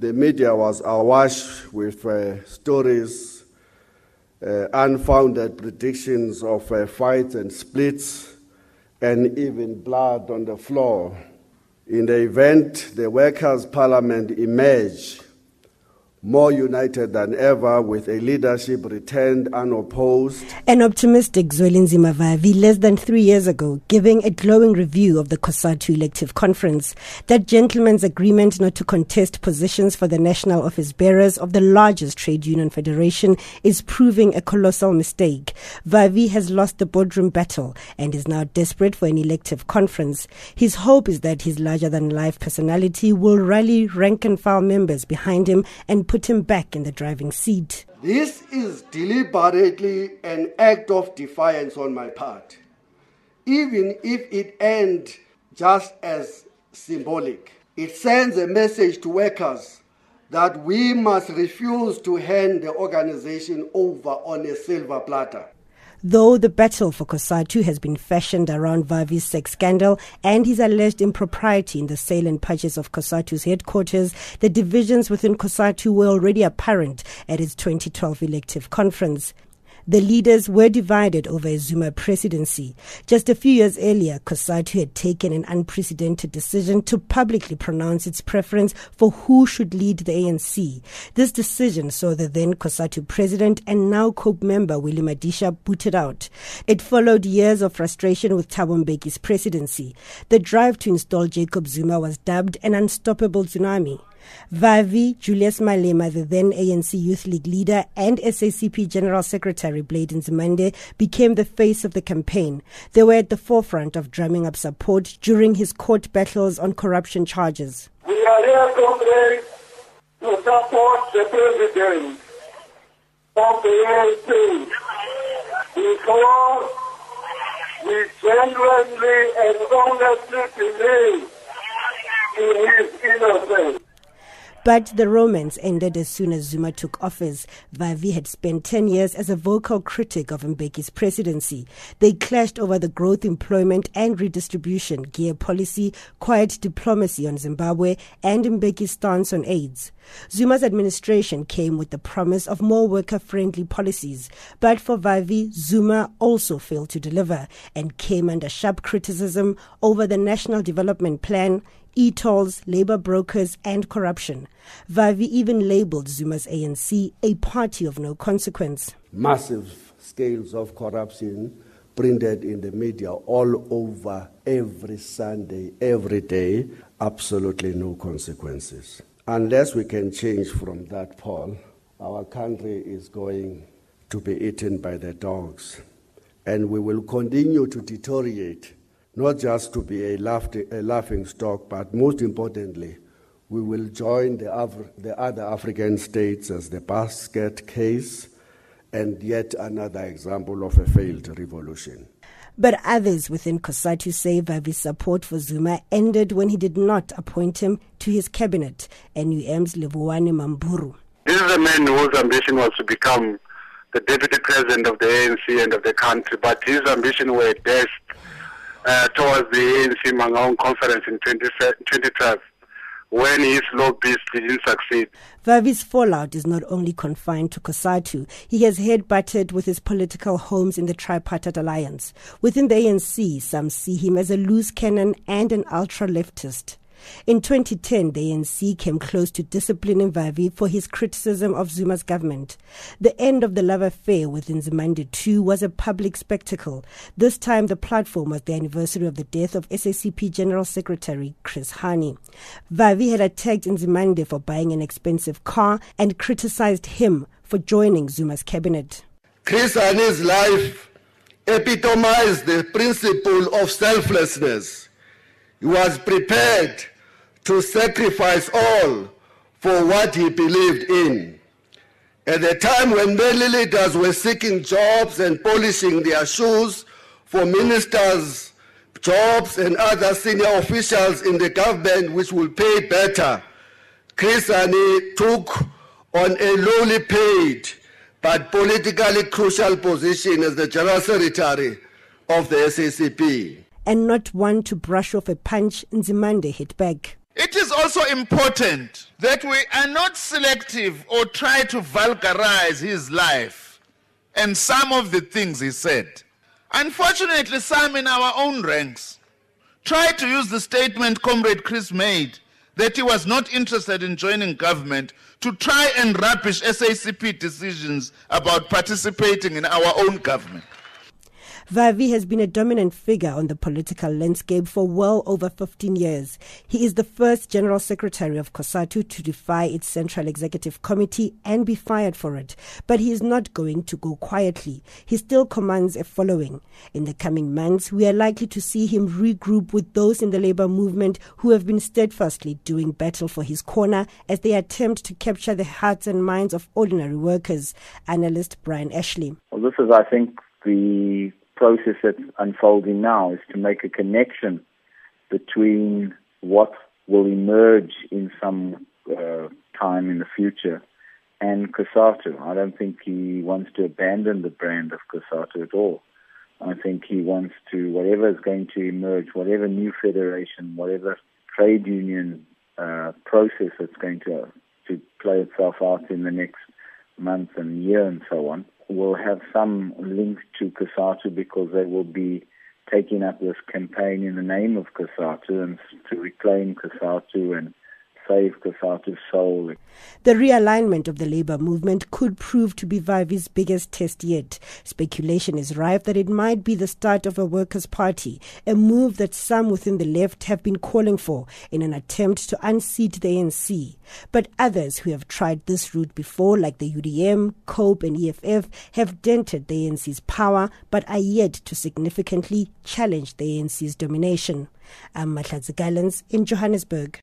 The media was awash with uh, stories, uh, unfounded predictions of uh, fights and splits, and even blood on the floor. In the event, the Workers' Parliament emerged more united than ever with a leadership returned unopposed. An optimistic Zwelinzima Vavi less than three years ago giving a glowing review of the COSATU elective conference. That gentleman's agreement not to contest positions for the national office bearers of the largest trade union federation is proving a colossal mistake. Vavi has lost the boardroom battle and is now desperate for an elective conference. His hope is that his larger than life personality will rally rank and file members behind him and put him back in the driving seat. This is deliberately an act of defiance on my part, even if it ends just as symbolic. It sends a message to workers that we must refuse to hand the organization over on a silver platter. Though the battle for COSATU has been fashioned around Vavi's sex scandal and his alleged impropriety in the sale and purchase of COSATU's headquarters, the divisions within COSATU were already apparent at its 2012 elective conference. The leaders were divided over a Zuma presidency. Just a few years earlier, COSATU had taken an unprecedented decision to publicly pronounce its preference for who should lead the ANC. This decision saw the then COSATU president and now COPE member Willie Madisha booted out. It followed years of frustration with Thabo presidency. The drive to install Jacob Zuma was dubbed an unstoppable tsunami. Vavi, Julius Malema, the then ANC Youth League leader, and SACP General Secretary Blade Nzimande became the face of the campaign. They were at the forefront of drumming up support during his court battles on corruption charges. We are here, comrades, to support the president of the ANC because we genuinely and honestly believe in his innocence. But the romance ended as soon as Zuma took office. Vavi had spent 10 years as a vocal critic of Mbeki's presidency. They clashed over the growth, employment, and redistribution, gear policy, quiet diplomacy on Zimbabwe, and Mbeki's stance on AIDS. Zuma's administration came with the promise of more worker friendly policies. But for Vavi, Zuma also failed to deliver and came under sharp criticism over the National Development Plan e-tolls, labor brokers, and corruption. Vavi even labeled Zuma's ANC a party of no consequence. Massive scales of corruption printed in the media all over every Sunday, every day, absolutely no consequences. Unless we can change from that, Paul, our country is going to be eaten by the dogs. And we will continue to deteriorate not just to be a, a laughing stock, but most importantly, we will join the, Af- the other African states as the basket case and yet another example of a failed revolution. But others within COSATU say Vavi's support for Zuma ended when he did not appoint him to his cabinet, NUM's Livhuwani Mammburu. This is a man whose ambition was to become the deputy president of the ANC and of the country, but his ambition were dashed uh, towards the ANC Mangaung conference in 2012 when his lobbies didn't succeed. Vavi's fallout is not only confined to COSATU. He has head-butted with his political homes in the tripartite alliance. Within the ANC, some see him as a loose cannon and an ultra-leftist. In 2010, the ANC came close to disciplining Vavi for his criticism of Zuma's government. The end of the love affair with Nzimande too was a public spectacle. This time, the platform was the anniversary of the death of SACP General Secretary Chris Hani. Vavi had attacked Nzimande for buying an expensive car and criticized him for joining Zuma's cabinet. Chris Hani's life epitomized the principle of selflessness. He was prepared to sacrifice all for what he believed in. At the time when many leaders were seeking jobs and polishing their shoes for ministers' jobs and other senior officials in the government which will pay better, Chris Hani took on a lowly paid but politically crucial position as the General Secretary of the SACP. And not one to brush off a punch, Nzimande hit back. It is also important that we are not selective or try to vulgarize his life and some of the things he said. Unfortunately, some in our own ranks tried to use the statement Comrade Chris made that he was not interested in joining government to try and rubbish SACP decisions about participating in our own government. Vavi has been a dominant figure on the political landscape for well over 15 years. He is the first General Secretary of COSATU to defy its Central Executive Committee and be fired for it. But he is not going to go quietly. He still commands a following. In the coming months, we are likely to see him regroup with those in the labor movement who have been steadfastly doing battle for his corner as they attempt to capture the hearts and minds of ordinary workers. Analyst Brian Ashley. Well, this is, I think, the process that's unfolding now is to make a connection between what will emerge in some uh, time in the future and COSATU. I don't think he wants to abandon the brand of COSATU at all. I think he wants to, whatever is going to emerge, whatever new federation, whatever trade union uh, process that's going to, to play itself out in the next month and year and so on, will have some link to COSATU because they will be taking up this campaign in the name of COSATU and to reclaim COSATU and save COSATU's soul. The realignment of the labor movement could prove to be Vavi's biggest test yet. Speculation is rife that it might be the start of a workers' party, a move that some within the left have been calling for in an attempt to unseat the ANC. But others who have tried this route before, like the UDM, COPE, and EFF, have dented the ANC's power but are yet to significantly challenge the ANC's domination. I'm in Johannesburg.